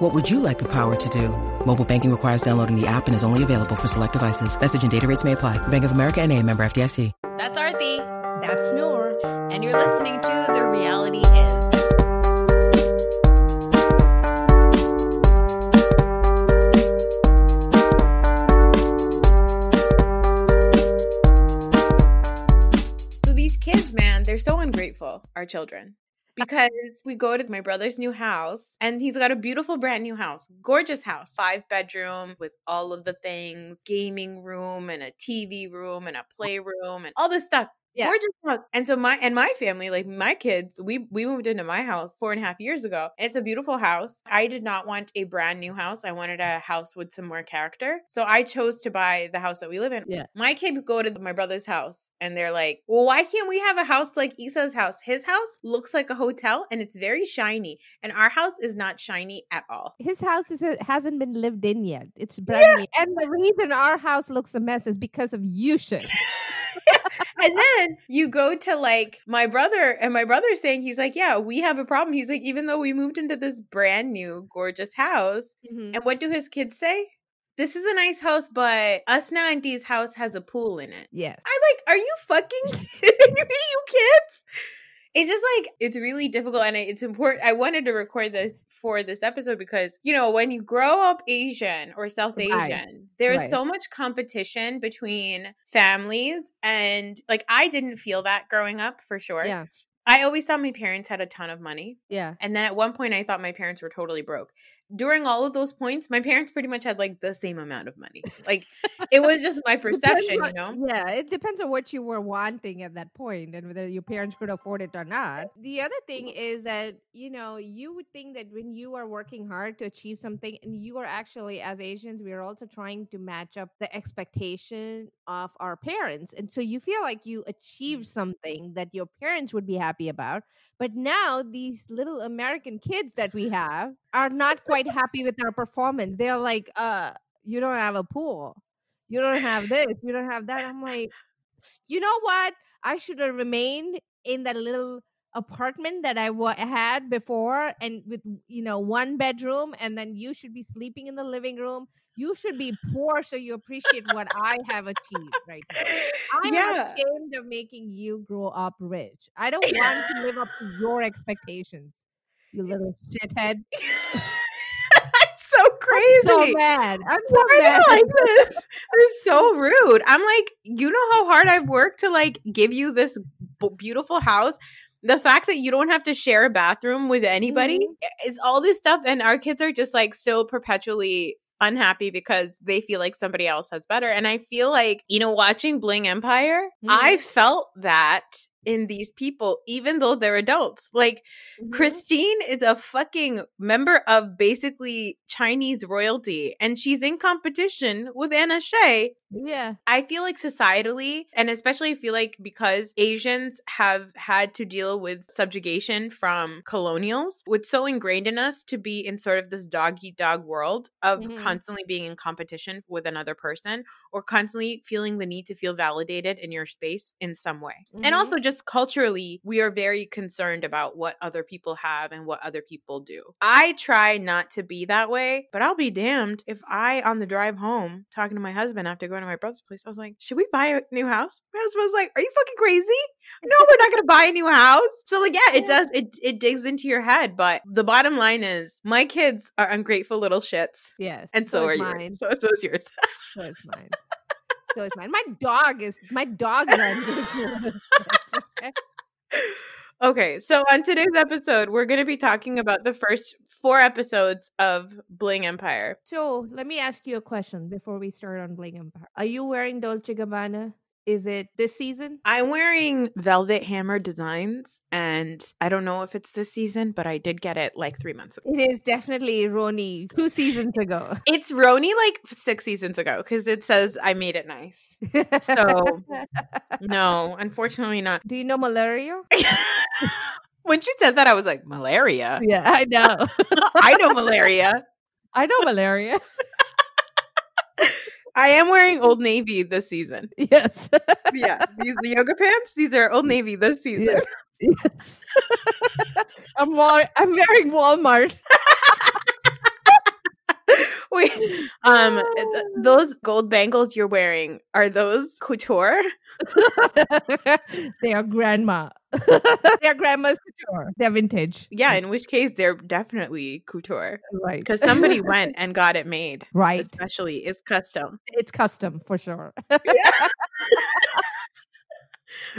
What would you like the power to do? Mobile banking requires downloading the app and is only available for select devices. Message and data rates may apply. Bank of America and a member FDIC. That's Arthi. That's Noor. And you're listening to The Reality Is. So these kids, man, they're so ungrateful, our children. Because we go to my brother's new house and he's got a beautiful brand new house, gorgeous house, five bedroom with all of the things, gaming room and a TV room and a playroom and all this stuff. Yeah. Gorgeous house. And so my and my family, like my kids, we we moved into my house four and a half years ago. It's a beautiful house. I did not want a brand new house. I wanted a house with some more character. So I chose to buy the house that we live in. Yeah. My kids go to my brother's house and they're like, Well, why can't we have a house like Isa's house? His house looks like a hotel and it's very shiny. And our house is not shiny at all. His house is, uh, hasn't been lived in yet. It's brand new. And the reason our house looks a mess is because of you shit. And then you go to like my brother, and my brother's saying, he's like, Yeah, we have a problem. He's like, Even though we moved into this brand new, gorgeous house, Mhm. and what do his kids say? This is a nice house, but Usna Auntie's house has a pool in it. Yes. I like, are you fucking kidding me, you kids? It's just like it's really difficult, and it's important. I wanted to record this for this episode because you know when you grow up Asian or South Right. Asian, there's Right. so much competition between families, and like I didn't feel that growing up for sure. Yeah. I always thought my parents had a ton of money, Yeah. and then at one point I thought my parents were totally broke. During all of those points, my parents pretty much had like the same amount of money. Like it was just my perception, you know. Yeah, it depends on what you were wanting at that point and whether your parents could afford it or not. The other thing is that, you know, you would think that when you are working hard to achieve something and you are actually, as Asians, we are also trying to match up the expectation of our parents. And so you feel like you achieved mm. something that your parents would be happy about. But now these little American kids that we have are not quite happy with our performance. They're like, uh, you don't have a pool you don't have this, you don't have that. I'm like, you know what? I should have remained in that little apartment that I had before and with, you know, one bedroom, and then you should be sleeping in the living room. You should be poor so you appreciate what I have achieved right now. I'm Yeah. ashamed of making you grow up rich. I don't want to live up to your expectations, you little shithead. So crazy. So mad. I'm so Why are mad. they like this? They're so rude. I'm like, you know how hard I've worked to like give you this b- beautiful house. The fact that you don't have to share a bathroom with anybody Mm-hmm. is all this stuff, and our kids are just like still perpetually unhappy because they feel like somebody else has better. And I feel like you know, watching Bling Empire, I Mhm. felt that in these people, even though they're adults. Like Mhm. Christine is a fucking member of basically Chinese royalty, and she's in competition with Anna Shay. Yeah. I feel like societally, and especially I feel like because Asians have had to deal with subjugation from colonials, it's so ingrained in us to be in sort of this dog eat dog world of Mhm. constantly being in competition with another person or constantly feeling the need to feel validated in your space in some way. Mhm. And also just culturally, we are very concerned about what other people have and what other people do. I try not to be that way, but I'll be damned if I on the drive home talking to my husband after going to my brother's place, I was like, "Should we buy a new house?" My husband was like, "Are you fucking crazy? No, we're not going to buy a new house." So like, yeah, it does it it digs into your head, but the bottom line is my kids are ungrateful little shits. Yes. And so, are is yours. mine. So, so is yours. So is mine. so is mine. My dog is my dog runs. Okay, so on today's episode, we're going to be talking about the first four episodes of Bling Empire. so let me ask you a question before we start on Bling Empire. Are you wearing Dolce Gabbana Is it this season? I'm wearing Velvet Hammer designs, and I don't know if it's this season, but I did get it like three months ago. It is definitely Roni two seasons ago. It's Roni like six seasons ago because it says I made it nice. So no, unfortunately not. do you know malaria? when she said that, I was like, malaria. Yeah, I know. I know malaria. I know malaria. I am wearing Old Navy this season. Yes. Yeah, these the yoga pants. These are Old Navy this season. yes. I'm Wal- I'm wearing Walmart. Wait, um, th- those gold bangles you're wearing are those couture? they are grandma. they are grandma's couture. They're vintage. Yeah, in which case they're definitely couture Right. because somebody went and got it made. right. Especially, it's custom. It's custom for sure.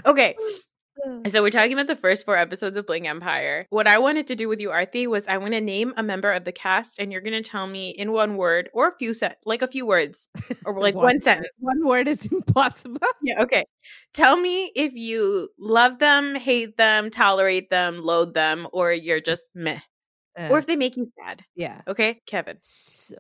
Okay, so we're talking about the first four episodes of Bling Empire. What I wanted to do with you, Arthi, was I want to name a member of the cast, and you're going to tell me in one word or a few set, like a few words, or like One one sentence. One word is impossible. Yeah, okay. Tell me if you love them, hate them, tolerate them, loathe them, or you're just meh, or Uh, if they make you sad. yeah. Okay, Kevin. So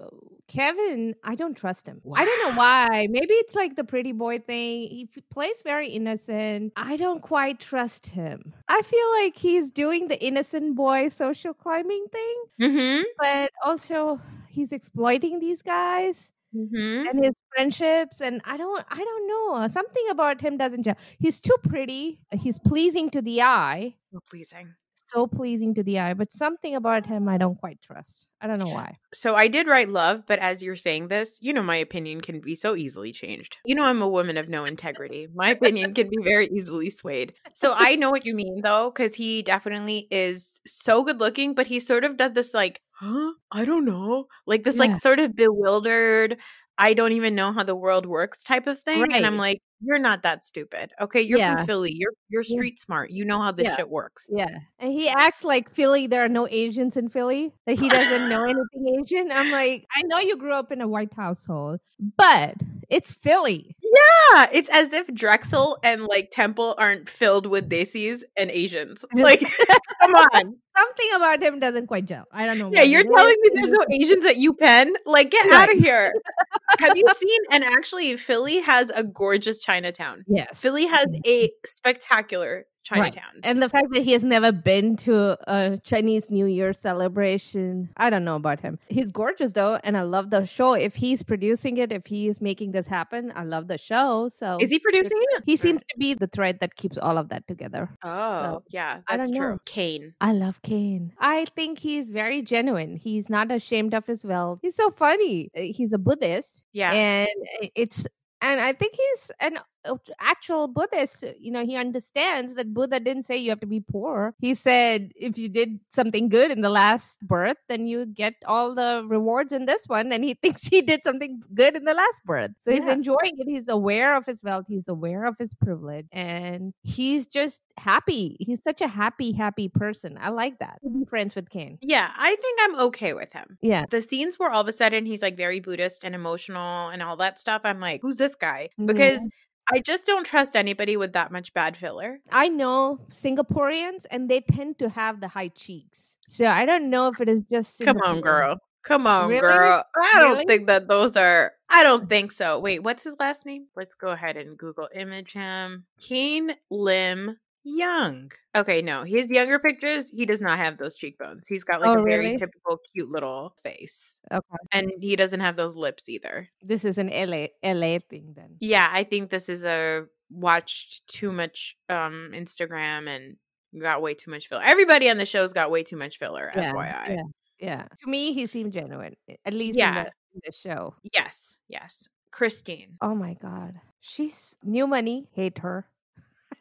Kevin, I don't trust him. I don't know why. Maybe it's like the pretty boy thing. He f- plays very innocent. I don't quite trust him. I feel like he's doing the innocent boy social climbing thing, Mm-hmm. but also he's exploiting these guys Mm-hmm. and his friendships and I don't I don't know. Something about him doesn't gel. He's too pretty. He's pleasing to the eye. So pleasing. So pleasing to the eye, but something about him I don't quite trust. I don't know why. So I did write love, but as you're saying this, you know my opinion can be so easily changed. You know I'm a woman of no integrity. My opinion can be very easily swayed. So I know what you mean though, because he definitely is so good looking, but he sort of does this like, huh? I don't know. Like this Yeah. like sort of bewildered, I don't even know how the world works type of thing. And I'm like, you're not that stupid. Okay. You're Yeah. from Philly. You're you're street smart. You know how this Yeah. shit works. Yeah. And he acts like Philly, there are no Asians in Philly, that he doesn't know anything Asian. I'm like, I know you grew up in a white household, but it's Philly. Yeah, it's as if Drexel and like Temple aren't filled with Desis and Asians. Like, come on. Something about him doesn't quite gel. I don't know. Yeah, you're telling me there's no Asians at UPenn? Like, get out of here. Have you seen? And actually, Philly has a gorgeous Chinatown. Yes. Philly has a spectacular Right. And the fact that he has never been to a Chinese New Year celebration, I don't know about him. He's gorgeous though, and I love the show. If he's producing it, if he's making this happen, I love the show. So Is he producing it? he seems to be the thread that keeps all of that together. Oh, yeah, that's true. know. Kane. I love Kane. I think he's very genuine. He's not ashamed of his wealth. He's so funny. Uh, He's a Buddhist, Yeah. and it's and I think he's an uh, actual Buddhist. You know, he understands that Buddha didn't say you have to be poor. He said if you did something good in the last birth, then you get all the rewards in this one. And he thinks he did something good in the last birth, so he's enjoying it. He's aware of his wealth. He's aware of his privilege, and he's just happy. He's such a happy, happy person. I like that. Be friends with Kane. yeah, I think I'm okay with him. Yeah. the scenes where all of a sudden he's like very Buddhist and emotional and all that stuff, I'm like, who's this guy? Mm-hmm. Because I just don't trust anybody with that much bad filler. I know Singaporeans and they tend to have the high cheeks. So I don't know if it is just Come on, girl. Come on, Really? girl. I don't Really? think that those are. I don't think so. Wait, what's his last name? Let's go ahead and Google image him. Kane Lim Young. Okay, no, his younger pictures, he does not have those cheekbones. He's got like Oh, a very typical cute little face. Okay. And he doesn't have those lips either. This is an LA LA thing then. Yeah, I think this is a watched too much um Instagram and got way too much filler. Everybody on the show's got way too much filler, Yeah, FYI. yeah. Yeah. To me he seemed genuine. At least Yeah. in, the, in the show. Yes, yes. Christine. Oh my god. She's new money. Hate her.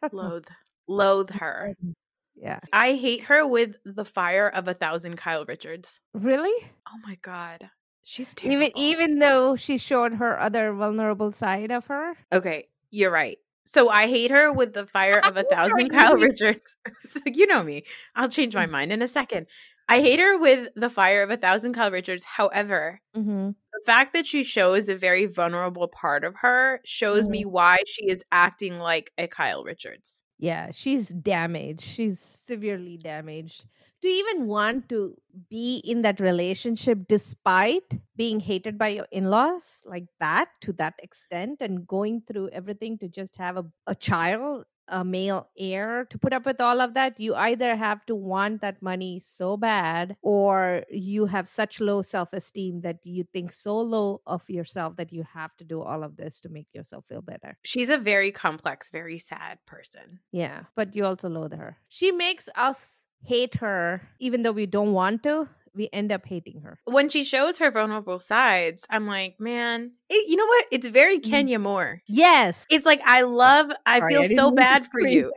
Loathe. Loathe mm, her. Mm-hmm. Yeah. I hate her with the fire of a thousand Kyle Richards. Really? Oh my god. She's terrible. Even even though she showed her other vulnerable side of her. Okay, you're right. So I hate her with the fire of a thousand Kyle. Richards. so you know me. I'll change my mm. mind in a second. I hate her with the fire of a thousand Kyle Richards. However, Mm-hmm. the fact that she shows a very vulnerable part of her shows mm-hmm. me why she is acting like a Kyle Richards. Yeah, she's damaged. She's severely damaged. To even want to be in that relationship despite being hated by your in laws like that to that extent and going through everything to just have a, a child, a male heir, to put up with all of that, you either have to want that money so bad or you have such low self esteem that you think so low of yourself that you have to do all of this to make yourself feel better. She's a very complex, very sad person. Yeah, but you also loathe her. She makes us hate her, even though we don't want to. We end up hating her. When she shows her vulnerable sides, I'm like, man, it, you know what? It's very Kenya Moore. Yes. It's like I love. I Sorry, feel didn't so bad for you.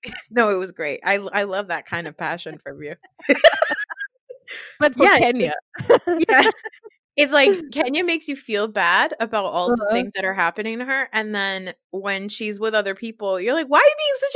no, it was great. I I love that kind of passion from you. But for Yeah, Kenya. yeah. It's like Kenya makes you feel bad about all the Uh-huh. things that are happening to her. And then when she's with other people, you're like, why are you being such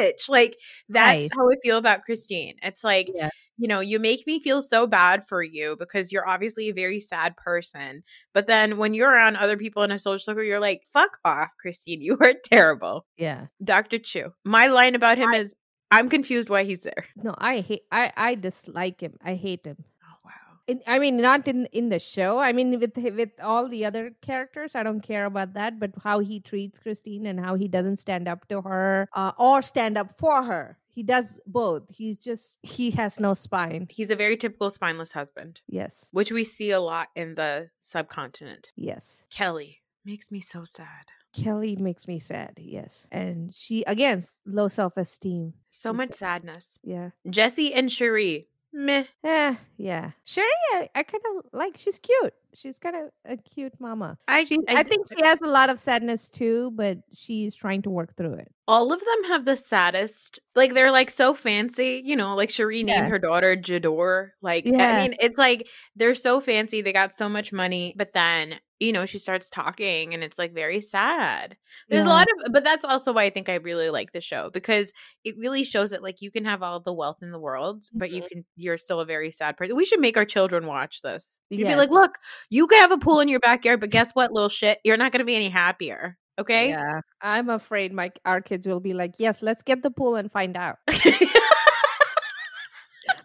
a bitch? Like, that's Right. how I feel about Christine. It's like, Yeah. You know, you make me feel so bad for you because you're obviously a very sad person. But then when you're around other people in a social circle, you're like, fuck off, Christine. You are terrible. Yeah. Dr. Chiu. My line about him is, I'm confused why he's there. No, I hate I I dislike him. I hate him. Oh, wow. I mean, not in in the show. I mean, with with all the other characters, I don't care about that. But how he treats Christine and how he doesn't stand up to her uh, or stand up for her. He does both. He's just he has no spine. He's a very typical spineless husband, Yes. which we see a lot in the subcontinent. Yes. Kelly makes me so sad. Kelly makes me sad. Yes. And she again low self esteem. So much sadness. Yeah. Jesse and Cherie. Meh. Eh, yeah. Cherie, I, I kind of like. She's cute. She's kind of a cute mama. I, She, I, think she has a lot of sadness too, but she's trying to work through it. all of them have the saddest. Like they're like so fancy, you know. Like Cherie Yeah. named her daughter Jador. Like I mean, it's like they're so fancy. They got so much money, but then you know she starts talking, and it's like very sad. There's a lot of, but that's also why I think I really like the show because it really shows that like you can have all the wealth in the world, but you Mhm. can you're still a very sad person. We should make our children watch this. You'd be like, look, you can have a pool in your backyard, but guess what, little shit, you're not going to be any happier. Okay. Yeah. I'm afraid my our kids will be like, yes, let's get the pool and find out.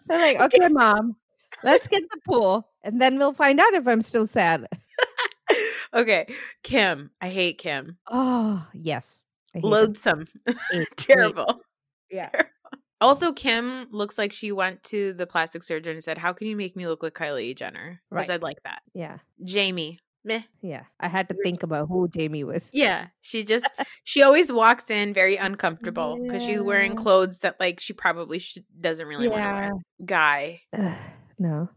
They're like, okay, mom, let's get the pool, and then we'll find out if I'm still sad. okay. Kim. I hate Kim. Oh, yes. Loathsome. Terrible. Yeah. Also, Kim looks like she went to the plastic surgeon and said, How can you make me look like Kylie Jenner? Because Right. I'd like that. Yeah. Jamie. Meh. Yeah. I had to think about who Jamie was. Yeah. She just, she always walks in very uncomfortable because she's wearing clothes that, like, she probably doesn't really want to wear. Guy. Ugh, no.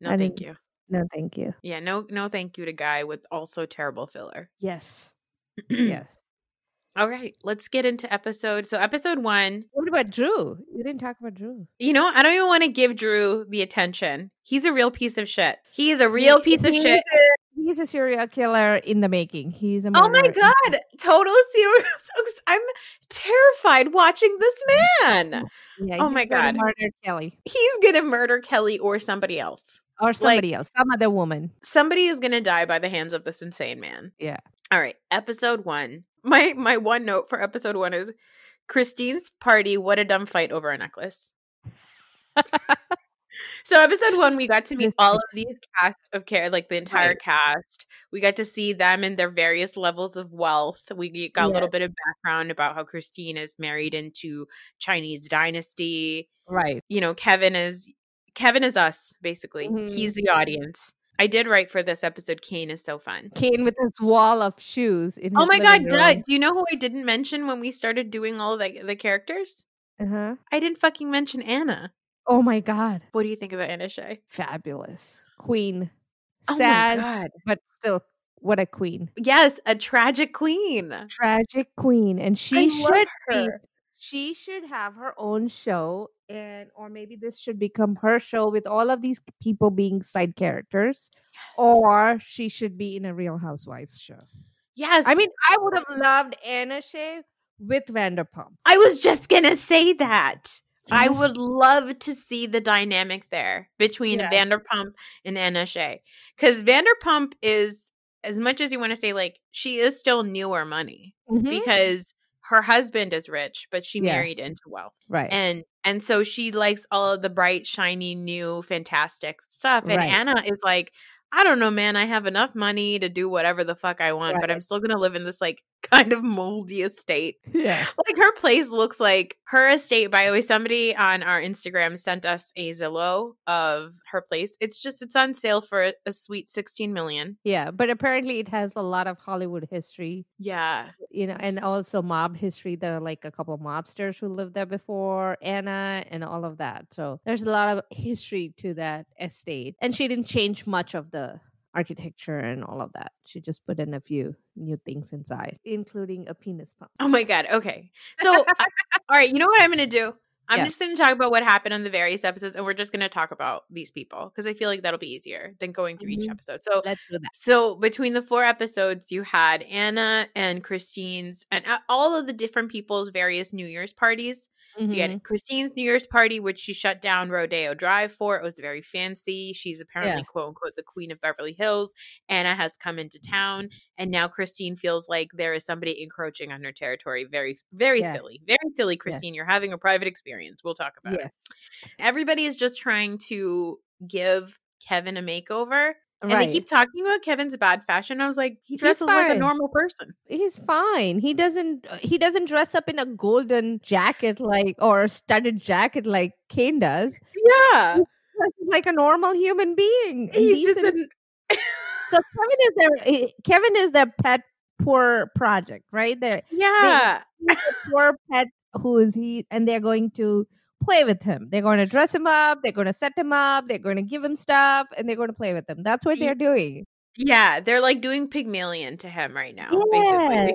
No, I thank you. No, thank you. Yeah, no, no, thank you to Guy with also terrible filler. Yes. yes. All right, let's get into episode. So, episode one, What about Drew? You didn't talk about Drew. you know, I don't even want to give Drew the attention. He's a real piece of shit. He is a real piece of He's shit. a- he's a serial killer in the making. He's a Oh my god, total serial. I'm terrified watching this man. Yeah, Oh he's my God. Murder Kelly He's gonna murder Kelly or somebody else. or somebody else, some other woman. Somebody is gonna die by the hands of this insane man. Yeah. All right, episode one. My my one note for episode one is Christine's party. What a dumb fight over a necklace. so episode one, we got to meet all of these cast of care, like the entire Right. cast. We got to see them and their various levels of wealth. We got a little bit of background about how Christine is married into Chinese dynasty. Right. You know, Kevin is Kevin is us basically. Mhm. He's the audience. I did write for this episode. Kane is so fun. Kane with his wall of shoes in Oh my god, Doug, do you know who I didn't mention when we started doing all the, the characters? Uh-huh. I didn't fucking mention Anna. Oh my god. What do you think about Anna Shay? Fabulous. Queen. Oh Sad, my god. but still what a queen. Yes, a tragic queen. Tragic queen. And she I should be she should have her own show and or maybe this should become her show with all of these people being side characters or she should be in a real housewives show yes. i mean i would have loved anna Shay with vanderpump I was just gonna say that. I would love to see the dynamic there between Yeah. Vanderpump and Anna Shay. Because Vanderpump is, as much as you want to say, like, she is still newer money Mhm. because her husband is rich, but she Yeah. married into wealth. right. And and so she likes all of the bright, shiny, new, fantastic stuff. And Right. Anna is like, I don't know, man. I have enough money to do whatever the fuck I want, but I'm still gonna live in this like kind of moldy estate. yeah. Like her place looks like her estate. By the way, somebody on our Instagram sent us a Zillow of her place. It's just it's on sale for a sweet 16 million. Yeah, but apparently it has a lot of Hollywood history, Yeah. you know, and also mob history. There are like a couple of mobsters who lived there before, Anna, and all of that. So there's a lot of history to that estate. And she didn't change much of the architecture and all of that. She just put in a few new things inside, including a penis pump. Oh my god. Okay. So all right, you know what I'm gonna do? I'm Yeah. just going to talk about what happened on the various episodes, and we're just going to talk about these people because I feel like that'll be easier than going through each Mhm. episode. So, Let's do that. so between the four episodes, you had Anna and Christine's and uh, all of the different people's various New Year's parties. So you had mm-hmm. Christine's New Year's party, which she shut down Rodeo Drive for. It was very fancy. She's apparently quote unquote the queen of Beverly Hills. Anna has come into town, and now Christine feels like there is somebody encroaching on her territory. Very, very Yeah. silly. Very silly, Christine. You're having a private experience. We'll talk about it. Everybody is just trying to give Kevin a makeover. And right. they keep talking about Kevin's bad fashion. I was like, he dresses like a normal person. he's fine. He doesn't uh, he doesn't dress up in a golden jacket like or a studded jacket like Kane does. Yeah. Dresses like a normal human being. He's just an so Kevin is their Kevin is their pet poor project, right? They're Yeah. he's a poor pet who is he and they're going to play with him. They're going to dress him up, they're going to set him up, they're going to give him stuff, and they're going to play with him. That's what they're doing. Yeah, they're like doing Pygmalion to him right now, Yes,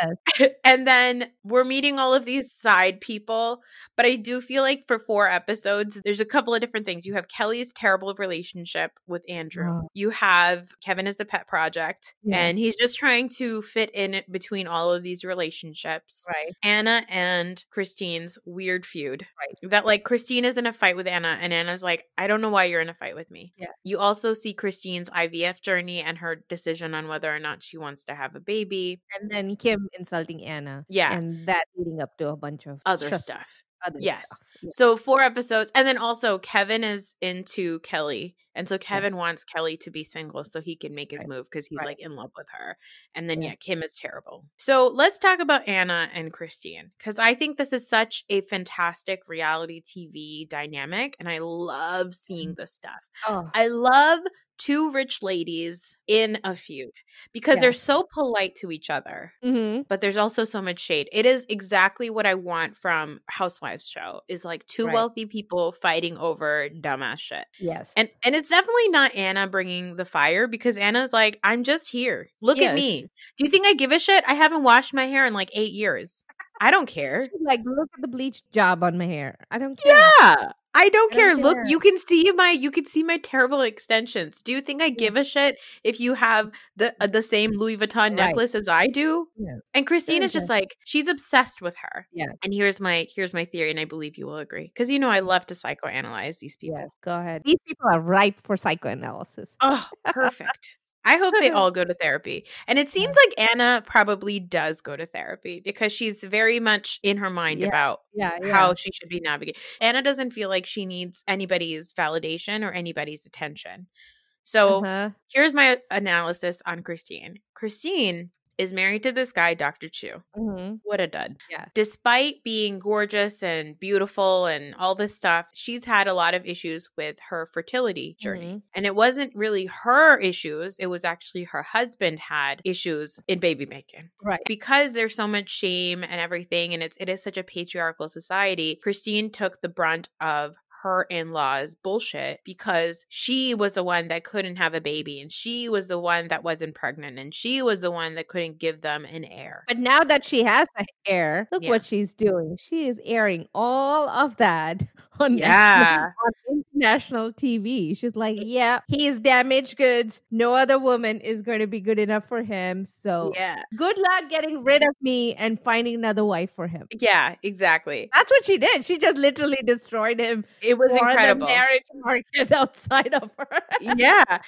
basically. and then we're meeting all of these side people, but I do feel like for four episodes, there's a couple of different things. You have Kelly's terrible relationship with Andrew. Oh. You have Kevin as a pet project, Yeah. and he's just trying to fit in between all of these relationships. Right. Anna and Christine's weird feud. Right. That like Christine is in a fight with Anna, and Anna's like, I don't know why you're in a fight with me. Yeah. You also see Christine's IVF journey and her decision on whether or not she wants to have a baby. And then Kim insulting Anna. Yeah. And that leading up to a bunch of Other stuff. Other Yes. stuff. Yeah. So four episodes. And then also Kevin is into Kelly. And so Kevin wants Kelly to be single so he can make his Right. move because he's Right. like in love with her. And then Yeah. yeah, Kim is terrible. So let's talk about Anna and Christine because I think this is such a fantastic reality TV dynamic. And I love seeing this stuff. Oh, I love two rich ladies in a feud because they're so polite to each other mhm. but there's also so much shade. It is exactly what I want from Housewives show is like two Right. wealthy people fighting over dumbass shit. yes. And and it's definitely not Anna bringing the fire because Anna's like, I'm just here. Look Yeah, at me. Do you think I give a shit? I haven't washed my hair in like eight years. I don't care. She's like, look at the bleach job on my hair. I don't care. Yeah. I don't I care. don't Look, care. you can see my you can see my terrible extensions. Do you think I give a shit if you have the uh, the same Louis Vuitton Right. necklace as I do? Yeah. And Christine is just like she's obsessed with her. Yeah. And here's my here's my theory, and I believe you will agree because you know I love to psychoanalyze these people. Yeah, go ahead. These people are ripe for psychoanalysis. Oh, perfect. I hope they all go to therapy. And it seems like Anna probably does go to therapy because she's very much in her mind Yeah. about Yeah, yeah. how she should be navigating. Anna doesn't feel like she needs anybody's validation or anybody's attention. So Uh-huh. here's my analysis on Christine. Christine is married to this guy, Dr. Chiu. Mhm. What a dud. Yeah. Despite being gorgeous and beautiful and all this stuff, she's had a lot of issues with her fertility journey. Mhm. And it wasn't really her issues, it was actually her husband had issues in baby making Right. because there's so much shame and everything and it's it is such a patriarchal society christine took the brunt of her in-laws bullshit because she was the one that couldn't have a baby and she was the one that wasn't pregnant and she was the one that couldn't give them an heir But now that she has a heir, look Yeah. what she's doing. She is airing all of that on Yeah. on national TV. She's like, yeah, he is damaged goods. No other woman is going to be good enough for him. So Yeah. good luck getting rid of me and finding another wife for him. Yeah, exactly. That's what she did. She just literally destroyed him It was for incredible. the marriage market outside of her. yeah.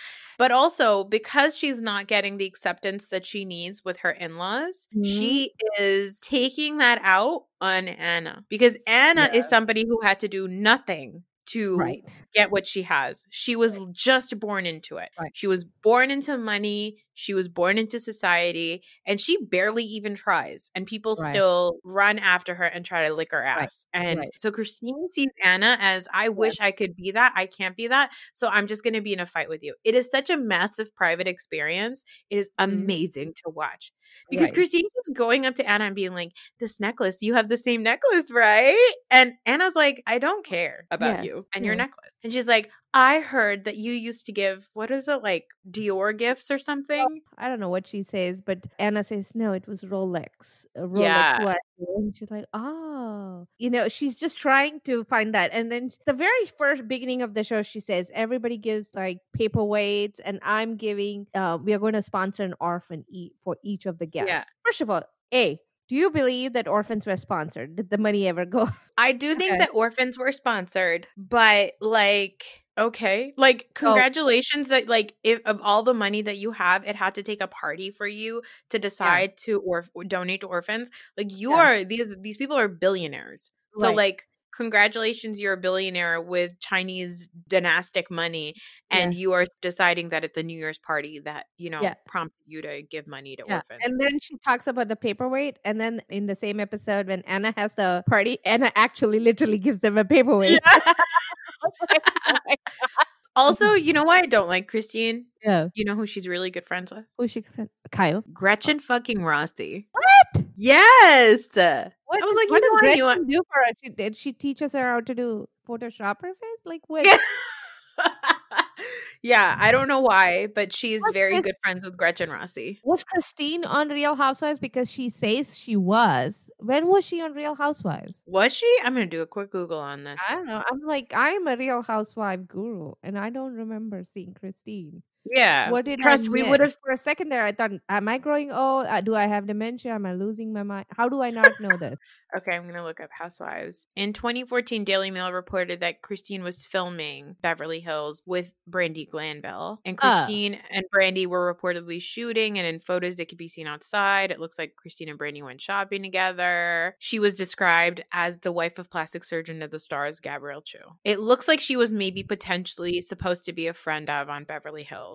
But also because she's not getting the acceptance that she needs with her in-laws, mm-hmm. she is taking that out on Anna because Anna Yeah. is somebody who had to do nothing to right. get what she has. She was just born into it. Right. She was born into money. She was born into society, and she barely even tries. And people Right. still run after her and try to lick her Right. ass. And Right. so Christine sees Anna as I wish I could be that. I can't be that. So I'm just going to be in a fight with you. It is such a massive private experience. It is Mhm. amazing to watch. Because Right. Christine keeps going up to Anna and being like, This necklace, you have the same necklace, right? And Anna's like, I don't care about Yeah, you and your necklace. And she's like, I heard that you used to give, what is it, like Dior gifts or something? I don't know what she says, but Anna says no. It was Rolex. A Rolex Yeah. watch. And she's like, oh, you know, she's just trying to find that. And then the very first beginning of the show, she says everybody gives like paperweights, and I'm giving. Uh, we are going to sponsor an orphan eat for each of the guests. Yeah. First of all, a. Do you believe that orphans were sponsored? Did the money ever go? I do think Okay. that orphans were sponsored, but like, okay. Like, congratulations that, like, if of all the money that you have, it had to take a party for you to decide to or donate to orphans. Like, you Yeah. are, these, these people are billionaires. So, Right. like, congratulations, you're a billionaire with Chinese dynastic money, and you are deciding that it's a New Year's party that, you know, Yeah. prompted you to give money to Yeah. orphans. And then she talks about the paperweight. And then in the same episode, when Anna has the party, Anna actually literally gives them a paperweight. also, you know why I don't like Christine? Yeah. You know who she's really good friends with? Who's she? Kyle. Gretchen fucking Rossi. What? Yes. What, I was like, what does know what, you Gretchen do for her? She, did she teach us how to do Photoshop her face? Like what? yeah, I mm-hmm. don't know why, but she's What's very this- good friends with Gretchen Rossi. Was Christine on Real Housewives? Because she says she was. When was she on Real Housewives? Was she? I'm gonna do a quick Google on this. I don't know. I'm like, I'm a Real Housewife guru, and I don't remember seeing Christine. Yeah. What did Trust I we would have for a second there? I thought, am I growing old? Uh, do I have dementia? Am I losing my mind? How do I not know this? Okay, I'm gonna look up Housewives. In 2014, Daily Mail reported that Christine was filming Beverly Hills with Brandi Glanville, and Ah. Christine and Brandi were reportedly shooting. And in photos that could be seen outside, it looks like Christine and Brandi went shopping together. She was described as the wife of plastic surgeon of the stars, Gabriel Chiu. It looks like she was maybe potentially supposed to be a friend of on Beverly Hills.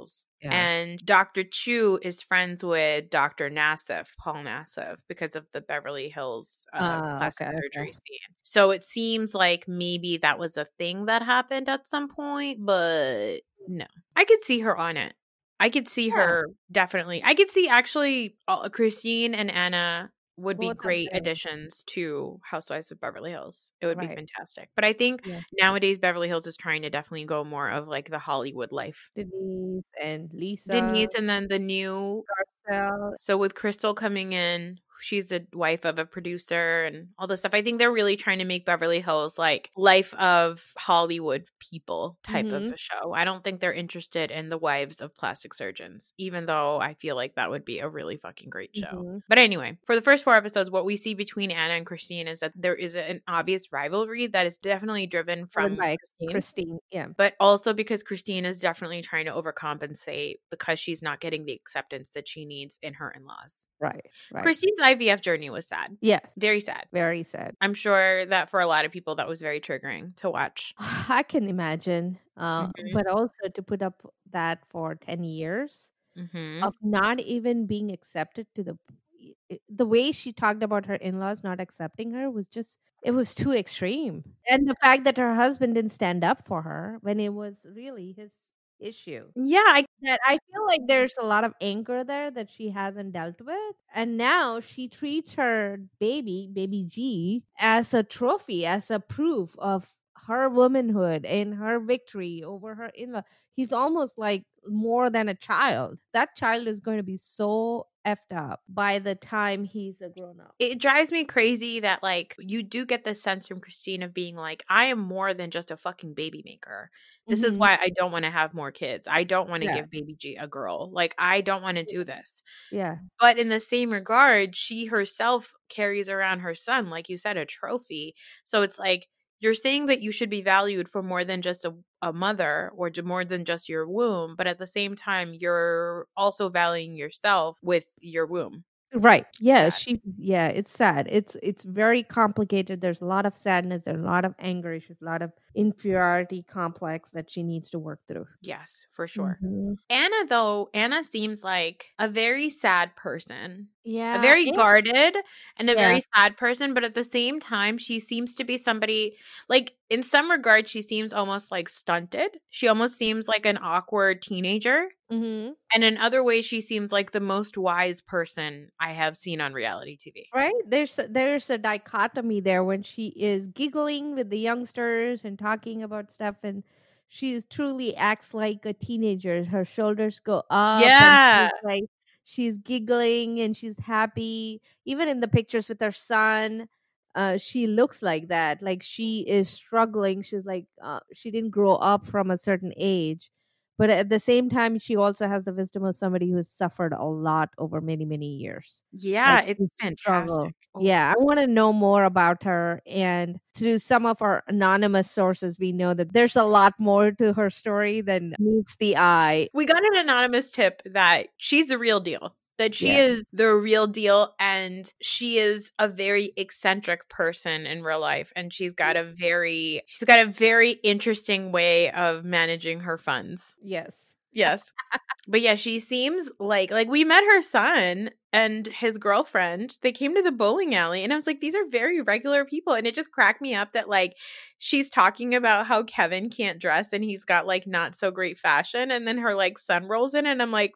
And Dr. Chiu is friends with Dr. Nassif, Paul Nassif, because of the Beverly Hills uh, Ah, plastic okay, surgery okay. scene. So it seems like maybe that was a thing that happened at some point, but no. I could see her on it. I could see Yeah. her definitely. I could see actually uh, Christine and Anna would be great additions to Housewives of Beverly Hills. It would be fantastic. But I think Yeah. nowadays Beverly Hills is trying to definitely go more of like the Hollywood life. Denise and Lisa. Denise and then the new Garcelle. so with Crystal coming in, she's the wife of a producer and all this stuff. I think they're really trying to make Beverly Hills like life of Hollywood people type of Mhm. a show. I don't think they're interested in the wives of plastic surgeons, even though I feel like that would be a really fucking great show. Mhm. But anyway, for the first four episodes, what we see between Anna and Christine is that there is an obvious rivalry that is definitely driven from Christine Christine. Yeah. but also because Christine is definitely trying to overcompensate because she's not getting the acceptance that she needs in her in laws. Right. Right. Christine's IVF journey was sad, Yes. very sad. Very sad. I'm sure that for a lot of people, that was very triggering to watch. I can imagine. Uh, Mhm. But also to put up that for 10 years hmm of not even being accepted to the the way she talked about her in-laws not accepting her was just it was too extreme and the fact that her husband didn't stand up for her when it was really his issue. Yeah, I that i feel like there's a lot of anger there that she hasn't dealt with and now she treats her baby baby g as a trophy as a proof of her womanhood and her victory over her in law. He's almost like more than a child. That child is going to be so effed up by the time he's a grown up. It drives me crazy that like you do get this sense from Christine of being like, I am more than just a fucking baby maker. This mm-hmm. is why I don't want to have more kids. I don't want to yeah. give baby G a girl. Like I don't want to do this. Yeah. But in the same regard, she herself carries around her son, like you said, a trophy. So it's like you're saying that you should be valued for more than just a, a mother or more than just your womb, but at the same time, you're also valuing yourself with your womb. Right. Yeah, sad. she yeah, it's sad. It's it's very complicated. There's a lot of sadness, there's a lot of anger issues, a lot of inferiority complex that she needs to work through. Yes, for sure. Mm-hmm. Anna though, Anna seems like a very sad person. Yeah. A very guarded and a yeah. very sad person, but at the same time she seems to be somebody like in some regards she seems almost like stunted. She almost seems like an awkward teenager. Mm-hmm. And in other ways, she seems like the most wise person I have seen on reality TV. Right? There's there's a dichotomy there when she is giggling with the youngsters and talking about stuff, and she truly acts like a teenager. Her shoulders go up. Yeah, she's like she's giggling and she's happy. Even in the pictures with her son, uh, she looks like that. Like she is struggling. She's like uh, she didn't grow up from a certain age but at the same time she also has the wisdom of somebody who has suffered a lot over many many years. Yeah like it's fantastic. Oh. yeah i want to know more about her and through some of our anonymous sources we know that there's a lot more to her story than meets the eye. We got an anonymous tip that she's the real deal that she yeah. is the real deal and she is a very eccentric person in real life and she's got a very she's got a very interesting way of managing her funds. Yes. Yes. but yeah, she seems like like we met her son and his girlfriend. They came to the bowling alley and I was like these are very regular people and it just cracked me up that like she's talking about how Kevin can't dress and he's got like not so great fashion and then her like son rolls in and I'm like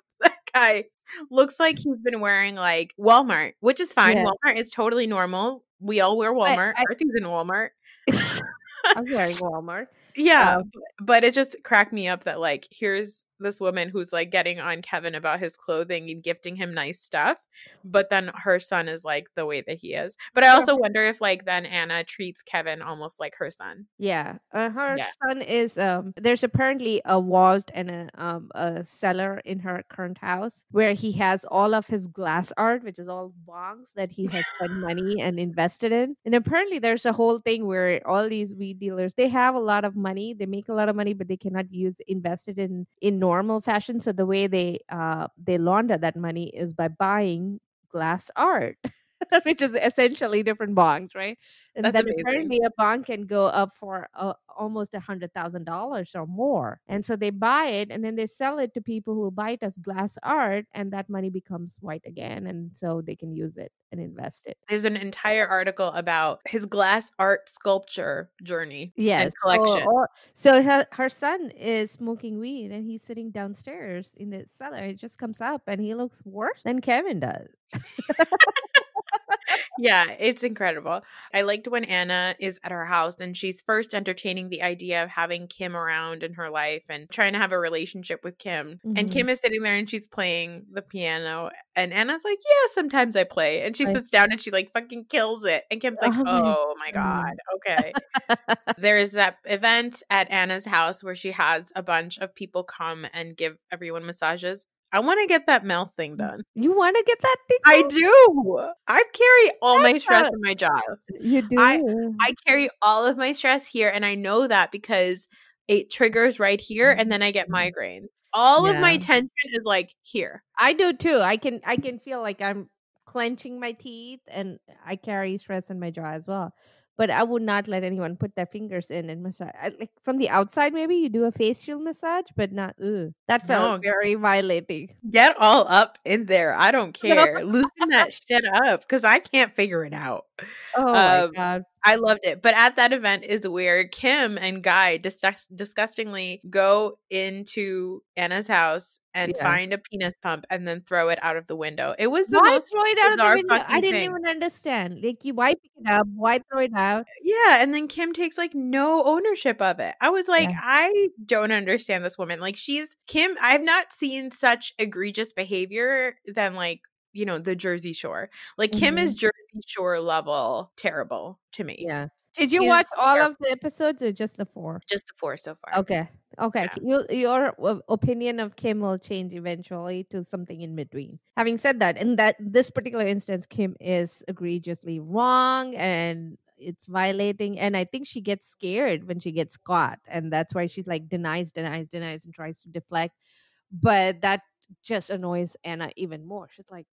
guy looks like he's been wearing like Walmart, which is fine. Yeah. Walmart is totally normal. We all wear Walmart. I, I, Everything's in Walmart. I'm wearing Walmart. Yeah, um, but it just cracked me up that like here's this woman who's like getting on Kevin about his clothing and gifting him nice stuff, but then her son is like the way that he is. But I also wonder if like then Anna treats Kevin almost like her son. Yeah, uh, her yeah. son is um. There's apparently a vault and a um a cellar in her current house where he has all of his glass art, which is all bongs that he has spent money and invested in. And apparently there's a whole thing where all these weed dealers they have a lot of money, they make a lot of money, but they cannot use invested in in normal fashion. So the way they uh they launder that money is by buying glass art. which is essentially different bongs, right? And That's then amazing. apparently a bong can go up for uh, almost a hundred thousand dollars or more. And so they buy it and then they sell it to people who buy it as glass art, and that money becomes white again, and so they can use it and invest it. There's an entire article about his glass art sculpture journey. Yes, collection. Oh, oh. So her, her son is smoking weed and he's sitting downstairs in the cellar. He just comes up and he looks worse than Kevin does. yeah, it's incredible. I liked when Anna is at her house and she's first entertaining the idea of having Kim around in her life and trying to have a relationship with Kim. Mm-hmm. And Kim is sitting there and she's playing the piano. And Anna's like, Yeah, sometimes I play. And she sits down and she like fucking kills it. And Kim's like, Oh my God. Okay. There's that event at Anna's house where she has a bunch of people come and give everyone massages. I want to get that mouth thing done. You want to get that thing? I do. I carry all my stress in my job. You do. I, I carry all of my stress here, and I know that because it triggers right here, and then I get mm-hmm. migraines. All yeah. of my tension is like here. I do too. I can I can feel like I'm clenching my teeth, and I carry stress in my jaw as well but I would not let anyone put their fingers in and massage. I, like from the outside, maybe you do a facial massage, but not. Ugh, that felt no. very violating. Get all up in there. I don't care. Loosen that shit up because I can't figure it out. Oh um, my god. I loved it. But at that event is where Kim and Guy dis- disgustingly go into Anna's house and Yeah. find a penis pump and then throw it out of the window. It was the Why most throw it out of the window? I didn't thing. even understand. Like, you why pick it up? Why throw it out? Yeah, and then Kim takes like no ownership of it. I was like, Yeah. I don't understand this woman. Like she's Kim, I've not seen such egregious behavior than like, you know, the Jersey Shore. Like Kim is Jersey Shore level terrible to me. Mm-hmm. Yeah. Did you watch all terrible. of the episodes or just the four? Just the four so far. Okay. Okay. You, your opinion of Kim will change eventually to something in between. Having said that, in that this particular instance, Kim is egregiously wrong and it's violating. And I think she gets scared when she gets caught, and that's why she's like denies, denies, denies, and tries to deflect. But that just annoys Anna even more. She's like,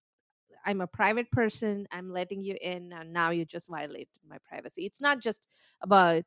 I'm a private person. I'm letting you in, and now you just violated my privacy. It's not just about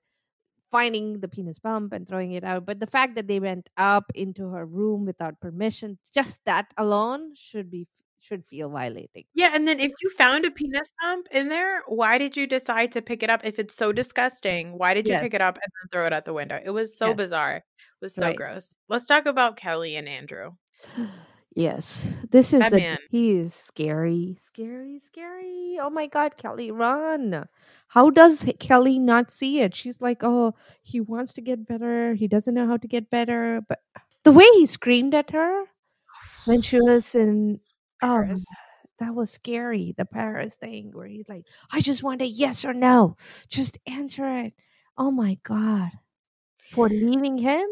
finding the penis bump and throwing it out, but the fact that they went up into her room without permission, just that alone should be should feel violating. Yeah, and then if you found a penis bump in there, why did you decide to pick it up if it's so disgusting? Why did you Yes. pick it up and then throw it out the window? It was so Yes. bizarre. It was so Right. gross. Let's talk about Kelly and Andrew. Yes, this is That a, man. he is scary, scary, scary. Oh my God, Kelly, run! How does Kelly not see it? She's like, oh, he wants to get better. He doesn't know how to get better. But the way he screamed at her when she was in, um, Paris. that was scary. The Paris thing where he's like, I just want a yes or no. Just answer it. Oh my God. For leaving him?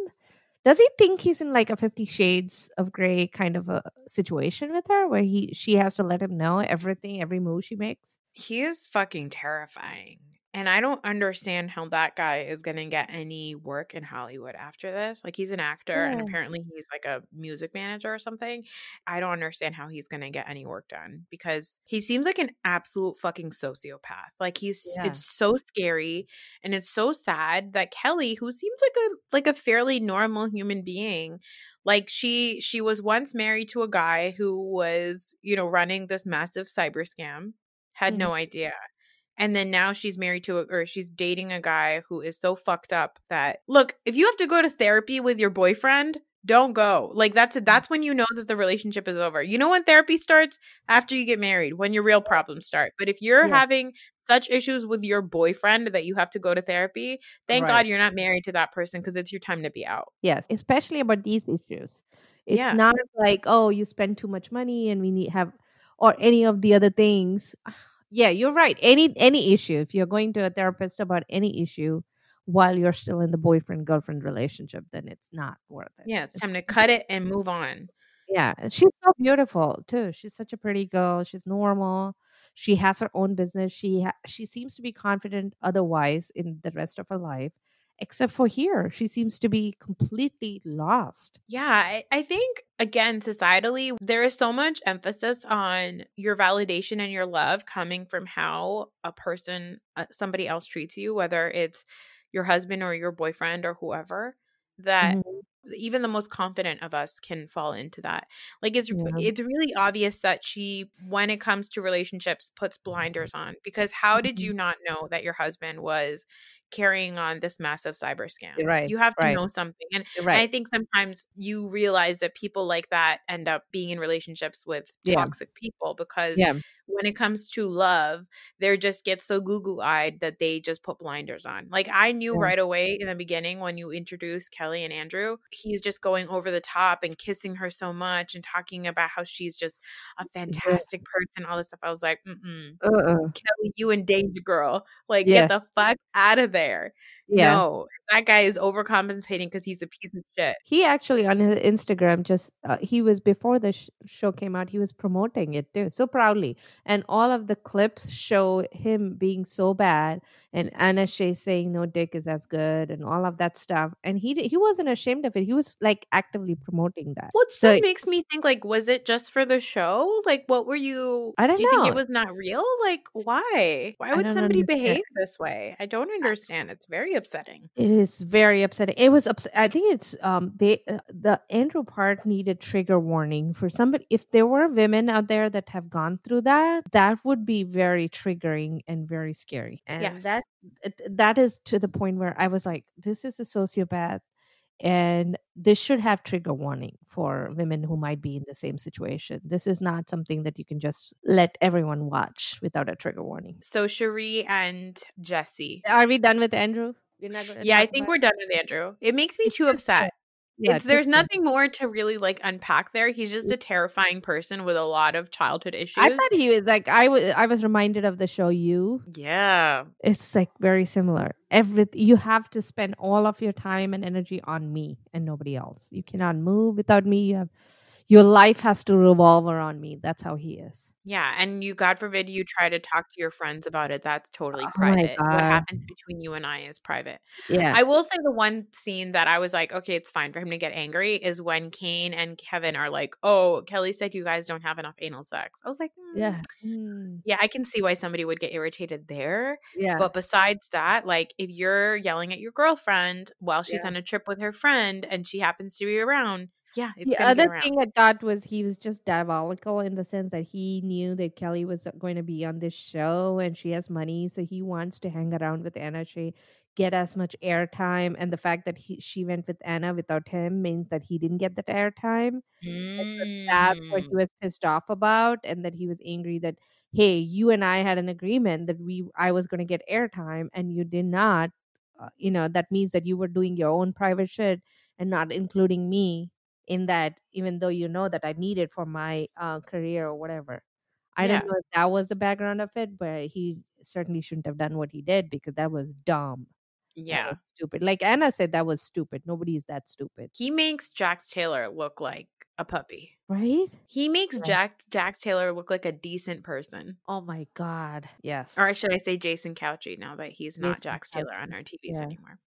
Does he think he's in like a Fifty Shades of Grey kind of a situation with her where he she has to let him know everything, every move she makes? He is fucking terrifying. And I don't understand how that guy is going to get any work in Hollywood after this. Like, he's an actor and apparently he's like a music manager or something. I don't understand how he's going to get any work done because he seems like an absolute fucking sociopath. Like, he's, Yeah. it's so scary and it's so sad that Kelly, who seems like a, like a fairly normal human being, like she she was once married to a guy who was you know running this massive cyber scam had Mhm. no idea and then now she's married to a, or she's dating a guy who is so fucked up that look if you have to go to therapy with your boyfriend don't go like that's mm. that's when you know that the relationship is over you know when therapy starts after you get married when your real problems start but if you're Yeah. having such issues with your boyfriend that you have to go to therapy thank Right. god you're not married to that person because it's your time to be out Yes, especially about these issues. It's Yeah. not like, oh, you spend too much money and we need have or any of the other things. Ah. Yeah, you're right. Any any issue, if you're going to a therapist about any issue while you're still in the boyfriend girlfriend relationship, then it's not worth it. yeah it's time to cut it and move on Yeah, she's so beautiful too. She's such a pretty girl. She's normal. She has her own business. She ha- she seems to be confident otherwise in the rest of her life, except for here. She seems to be completely lost. Yeah, I, I think again, societally, there is so much emphasis on your validation and your love coming from how a person, uh, somebody else treats you, whether it's your husband or your boyfriend or whoever, that Mhm. even the most confident of us can fall into that. Like it's Yeah. it's really obvious that she, when it comes to relationships, puts blinders on because how did you not know that your husband was carrying on this massive cyber scam? Right, You have to right. know something. And You're and I think sometimes you realize that people like that end up being in relationships with Yeah. toxic people because Yeah. when it comes to love, they just get so goo goo eyed that they just put blinders on. Like I knew Yeah. right away in the beginning when you introduced Kelly and Andrew, he's just going over the top and kissing her so much and talking about how she's just a fantastic person, all this stuff. I was like, mm Uh-uh. Kelly, you in danger, girl. Like, get the fuck out of there there. Yeah. No, that guy is overcompensating because he's a piece of shit. He actually on his Instagram just uh, he was before the sh- show came out he was promoting it too so proudly and all of the clips show him being so bad and Anna Shay saying no dick is as good and all of that stuff and he he wasn't ashamed of it he was like actively promoting that What so makes me think like, was it just for the show? Like, what were you? I don't do you think know. it was not real? Like, why? Why would somebody understand. behave this way? I don't understand. It's very upsetting. It is very upsetting. It was upset. I think it's um they uh, the Andrew part needed trigger warning for somebody. If there were women out there that have gone through that, that would be very triggering and very scary. And Yes. that that is to the point where I was like, this is a sociopath. and this should have trigger warning for women who might be in the same situation. This is not something that you can just let everyone watch without a trigger warning. So Cherie and Jesse. Are we done with Andrew? We're not gonna Yeah, I think about- we're done with Andrew. It makes me It's too upset. Yeah, it's there's nothing more to really like unpack there. He's just mm-hmm. a terrifying person with a lot of childhood issues. I thought he was like I was. I was reminded of the show You. yeah. It's like very similar. Every you have to spend all of your time and energy on me and nobody else. You cannot move without me. You have your life has to revolve around me. That's how he is. Yeah, and you God forbid you try to talk to your friends about it. That's totally Oh private. What happens between you and I is private. Yeah. I will say the one scene that I was like, okay, it's fine for him to get angry is when Kane and Kevin are like, "Oh, Kelly said you guys don't have enough anal sex." I was like, "Mm, yeah. Mm, yeah, I can see why somebody would get irritated there." yeah. But besides that, like if you're yelling at your girlfriend while she's Yeah. on a trip with her friend and she happens to be around, yeah, it's the other thing I thought was he was just diabolical in the sense that he knew that Kelly was going to be on this show and she has money, so he wants to hang around with Anna. She get as much airtime, and the fact that he she went with Anna without him means that he didn't get that airtime. So that's what he Mm. was pissed off about, and that he was angry that hey, you and I had an agreement that we I was going to get airtime, and you did not. Uh, you know that means that you were doing your own private shit and not including me in that, even though you know that I need it for my uh, career or whatever. I Yeah. don't know if that was the background of it, but he certainly shouldn't have done what he did because that was dumb. Yeah. was stupid. Like Anna said, that was stupid. Nobody is that stupid, He makes Jax Taylor look like a puppy. right? He makes Yeah. Jax Jax Taylor look like a decent person. Oh my god, yes. Or should I say Jason Cauchi now that he's not Jason Jax Taylor on our TVs yeah. anymore.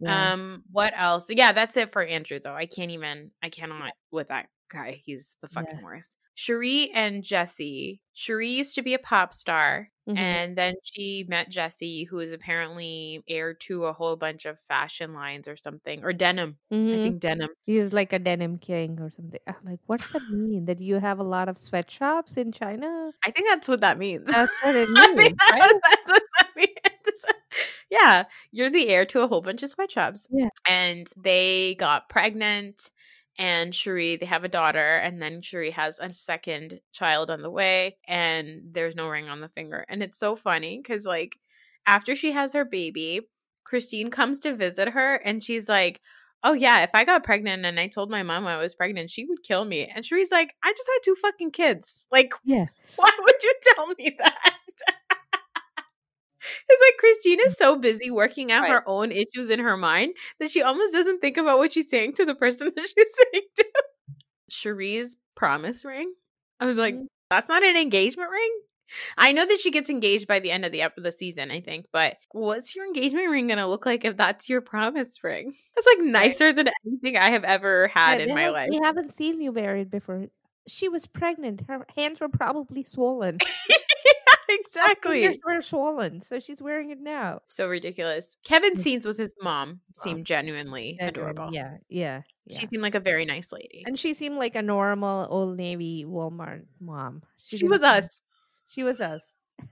Yeah. Um what else? Yeah, that's it for Andrew though. I can't even I cannot with that guy. He's the Yeah. fucking worst. Cherie and Jesse. Cherie used to be a pop star. Mhm. And then she met Jesse, who is apparently heir to a whole bunch of fashion lines or something, or denim. I Mhm. think denim. He was like a denim king or something. I'm like, what's that mean? That you have a lot of sweatshops in China? I think that's what that means. That's what it I means. think right? that's what that means. yeah, you're the heir to a whole bunch of sweatshops. Yeah. And they got pregnant, and Cherie, they have a daughter, and then Cherie has a second child on the way, and there's no ring on the finger. And it's so funny because, like, after she has her baby, Christine comes to visit her, and she's like, Oh yeah, if I got pregnant and I told my mom I was pregnant, she would kill me. And Cherie's like, I just had two fucking kids. Like, Yeah. why would you tell me that? It's like Christine is so busy working out Right. her own issues in her mind that she almost doesn't think about what she's saying to the person that she's saying to. Cherie's promise ring. I was like, Mhm. that's not an engagement ring. I know that she gets engaged by the end of the ep- the season, I think, but what's your engagement ring gonna look like if that's your promise ring? That's like nicer than anything I have ever had Yeah, in my life. We haven't seen you married before. She was pregnant. Her hands were probably swollen. yeah, Her exactly. fingers were swollen, so she's wearing it now. So ridiculous. Kevin's scenes with his mom seemed genuinely Genuine, adorable. Yeah, yeah, yeah. She seemed like a very nice lady. and she seemed like a normal old navy Walmart mom. she didn't was us. She was us.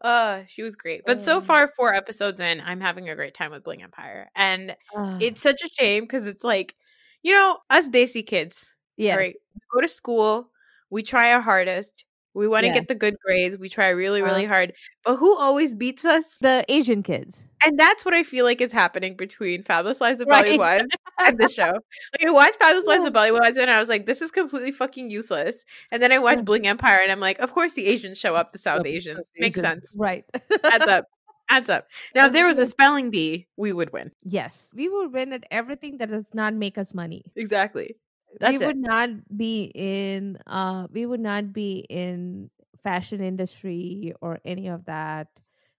uh, she was great. But so Um, far, four episodes in, I'm having a great time with Bling Empire. And Ah, it's such a shame because it's like, you know, us Desi kids, yes. right? We go to school, we try our hardest, we want to Yeah. get the good grades, we try really, Uh, really hard. But who always beats us? The Asian kids. And that's what I feel like is happening between Fabulous Lives of Right. Bollywood and the show. Like I watched Fabulous Lives of Bollywood and I was like, this is completely fucking useless. And then I watched Yeah. Bling Empire and I'm like, of course the Asians show up, the South Asians. Makes sense. Right. Adds up. Adds up. Now if there was a spelling bee, we would win. yes. We would win at everything that does not make us money. Exactly. That's we it. would not be in uh we would not be in fashion industry or any of that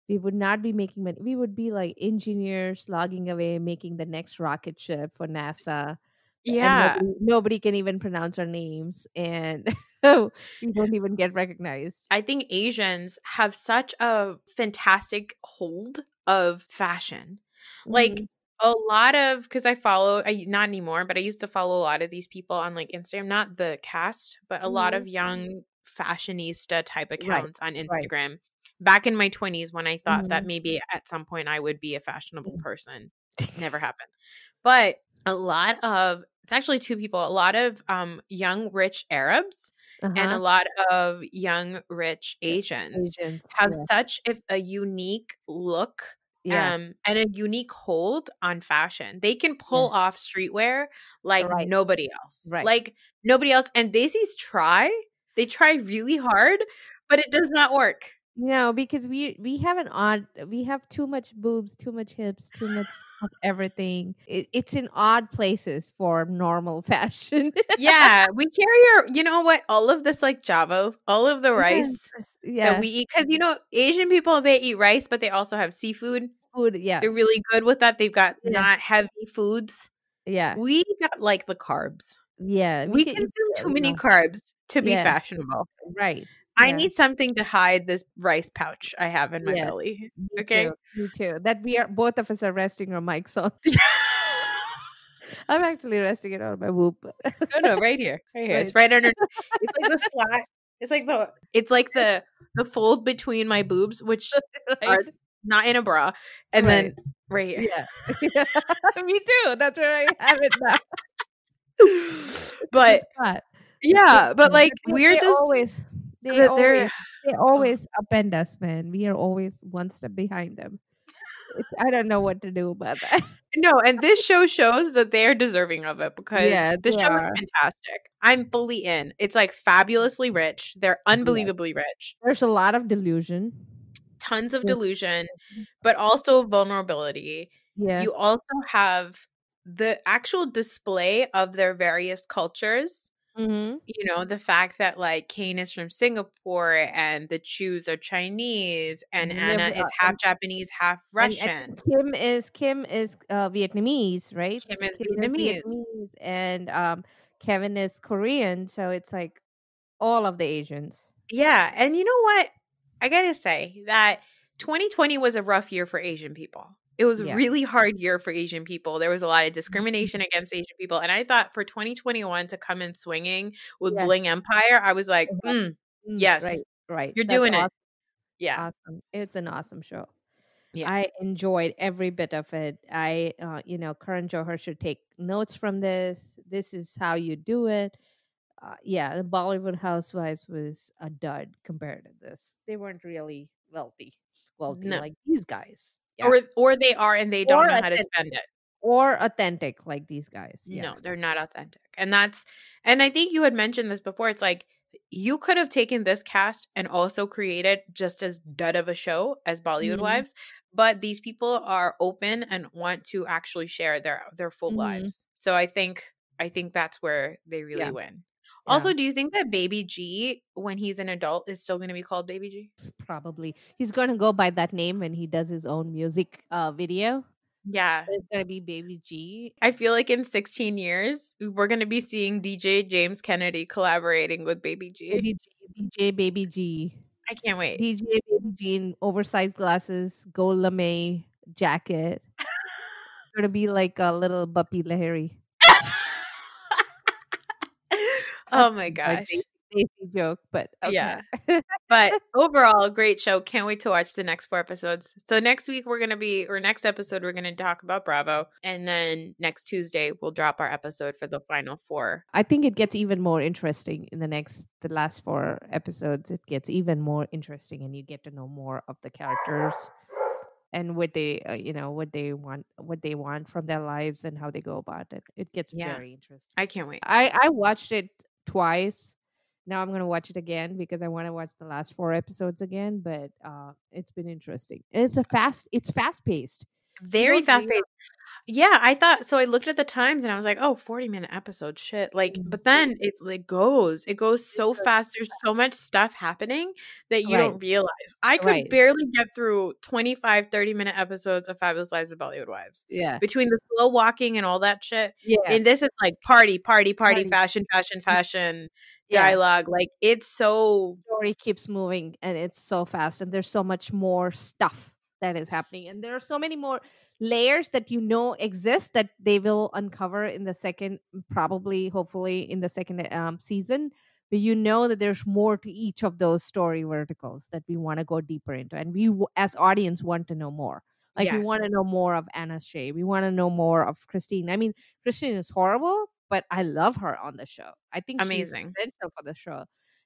we would not be making money we would be like engineers logging away making the next rocket ship for nasa Yeah. nobody, nobody can even pronounce our names and we don't even get recognized I think Asians have such a fantastic hold of fashion. Like Mhm. A lot of because I follow I not anymore, but I used to follow a lot of these people on like Instagram, not the cast, but a lot Mhm. of young fashionista type Right, accounts on right. Instagram. Back in my 20s when I thought that Mhm. maybe at some point I would be a fashionable Mhm. person. Never happened. But a lot of it's actually two people. A lot of um young rich Arabs and a Uh-huh. lot of young rich Asians Asians. have yeah. such a, a unique look yeah. um and a unique hold on fashion. They can pull off streetwear like Right. nobody else. Right. Like nobody else and Desis try. They try really hard, but it does not work. No, because we we have an odd we have too much boobs, too much hips, too much of everything. It, it's in odd places for normal fashion. yeah, we carry our you know what? All of this like Java, all of the rice Yes, yeah, that we eat because you know Asian people they eat rice, but they also have seafood. food. Yeah, They're really good with that. They've got Yeah. not heavy foods. yeah, We got like the carbs. yeah. We, can consume too many carbs to be Yeah. fashionable. Right. I Yeah. need something to hide this rice pouch I have in my Yes. belly. Me Okay. too, me too. That we are both of us are resting our mics on. I'm actually resting it on my boob. no, no, right here. Right here. It's Right. right under it's like the slot. It's like the it's like the the fold between my boobs, which are not in a bra. And then right here. Yeah. me too. That's where I have it now. But yeah, but like we're just always they they're- always they oh. always upend us, man. We are always one step behind them. It's, I don't know what to do about that. No, and this show shows that they are deserving of it because Yeah, this show are. is fantastic. I'm fully in. It's like fabulously rich. They're unbelievably rich. There's a lot of delusion. Tons of delusion, mm-hmm. but also vulnerability. Yeah. You also have the actual display of their various cultures. Mm-hmm. You know, the fact that like Kane is from Singapore and the Chius are Chinese and And Anna is uh, half Japanese, half Russian. and Kim is Kim is uh, Vietnamese, right? Kim So is Vietnamese. Vietnamese, and um, Kevin is Korean. So it's like all of the Asians. Yeah, and you know what? I gotta say that 2020 was a rough year for Asian people. It was a Yeah. really hard year for Asian people. There was a lot of discrimination against Asian people, and I thought for 2021 to come in swinging with Yeah. Bling Empire, I was like, Mhm. mm, Mm, Yes. right, right. You're That's doing it. yeah, awesome. It's an awesome show. Yeah. I enjoyed every bit of it. I, uh, you know, Karan Johar should take notes from this. This is how you do it. Uh, yeah, the Bollywood Housewives was a dud compared to this. They weren't really wealthy, wealthy No. like these guys. Yeah. or or they are and they don't Or know how to authentic. spend it. or authentic like these guys. Yeah. No, they're not authentic. And that's and I think you had mentioned this before. It's like you could have taken this cast and also created just as dud of a show as Bollywood Mhm. Wives, but these people are open and want to actually share their their full Mhm. lives. So I think I think that's where they really Yeah. win. Yeah. Also, do you think that Baby G, when he's an adult, is still going to be called Baby G? Probably he's going to go by that name when he does his own music uh, video. Yeah. It's going to be Baby G. I feel like in 16 years, we're going to be seeing DJ James Kennedy collaborating with Baby G. Baby G, DJ Baby G. I can't wait. DJ Baby G in oversized glasses, gold lame jacket. Gonna be like a little Bappi Lahiri. Oh my gosh. Desi joke, but okay. Yeah. But overall, great show. Can't wait to watch the next four episodes. So next week we're gonna be or next episode we're gonna talk about Bravo. And then next Tuesday we'll drop our episode for the final four. I think it gets even more interesting in the next, the last four episodes. It gets even more interesting, and you get to know more of the characters and what they, uh, you know, what they want, what they want from their lives, and how they go about it. It gets Yeah. very interesting. I can't wait. I I watched it twice. Now I'm gonna watch it again because I want to watch the last four episodes again. But uh, it's been interesting. It's a fast. It's fast paced. Very fast paced. Yeah, I thought so. I looked at the times and I was like, oh, 40 minute episode. Shit. Like, but mm-hmm. then it like goes. It goes so fast. There's so much stuff happening that you don't realize. I could Right. barely get through 25, 30 minute episodes of Fabulous Lives of Bollywood Wives. Yeah. Between the slow walking and all that shit. Yeah. And this is like party, party, party, Party. fashion, fashion, mm-hmm. fashion, yeah. dialogue. Like it's so story keeps moving and it's so fast and there's so much more stuff that is happening and there are so many more layers that you know exist that they will uncover in the second probably hopefully in the second um, season but you know that there's more to each of those story verticals that we want to go deeper into and we as audience want to know more Like we want to know more of Anna Shay. We want to know more of Christine. I mean, Christine is horrible, but I love her on the show. I think Amazing. she's essential for the show.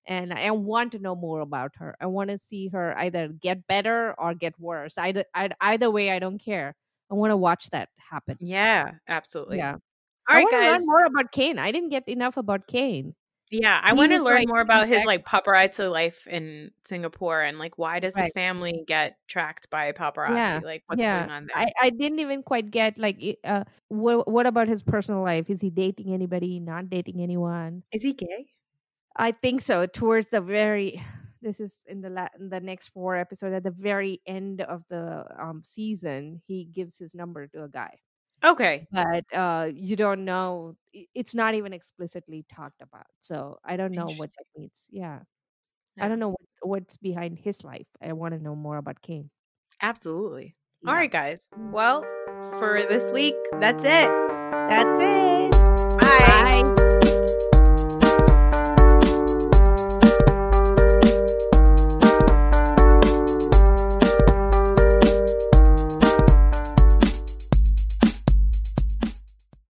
And I want to know more about her. I want to see her either get better or get worse. Either either way, I don't care. I want to watch that happen. Yeah, absolutely. Yeah. All I right, want to guys. learn more about Kane. I didn't get enough about Kane. Yeah, I want to learn like, more about his like paparazzi life in Singapore and like why does his family get tracked by paparazzi? Yeah, Like what's yeah. going on there? I, I didn't even quite get like uh what what about his personal life? Is he dating anybody? Not dating anyone? Is he gay? I think so. Towards the very, this is in the la- in the next four episodes. At the very end of the um season, he gives his number to a guy, Okay. but uh you don't know. It's not even explicitly talked about. So I don't know what that means. Yeah, Yeah. I don't know what, what's behind his life. I want to know more about Kane. Absolutely. Yeah. All right, guys. Well, for this week, that's it. that's it.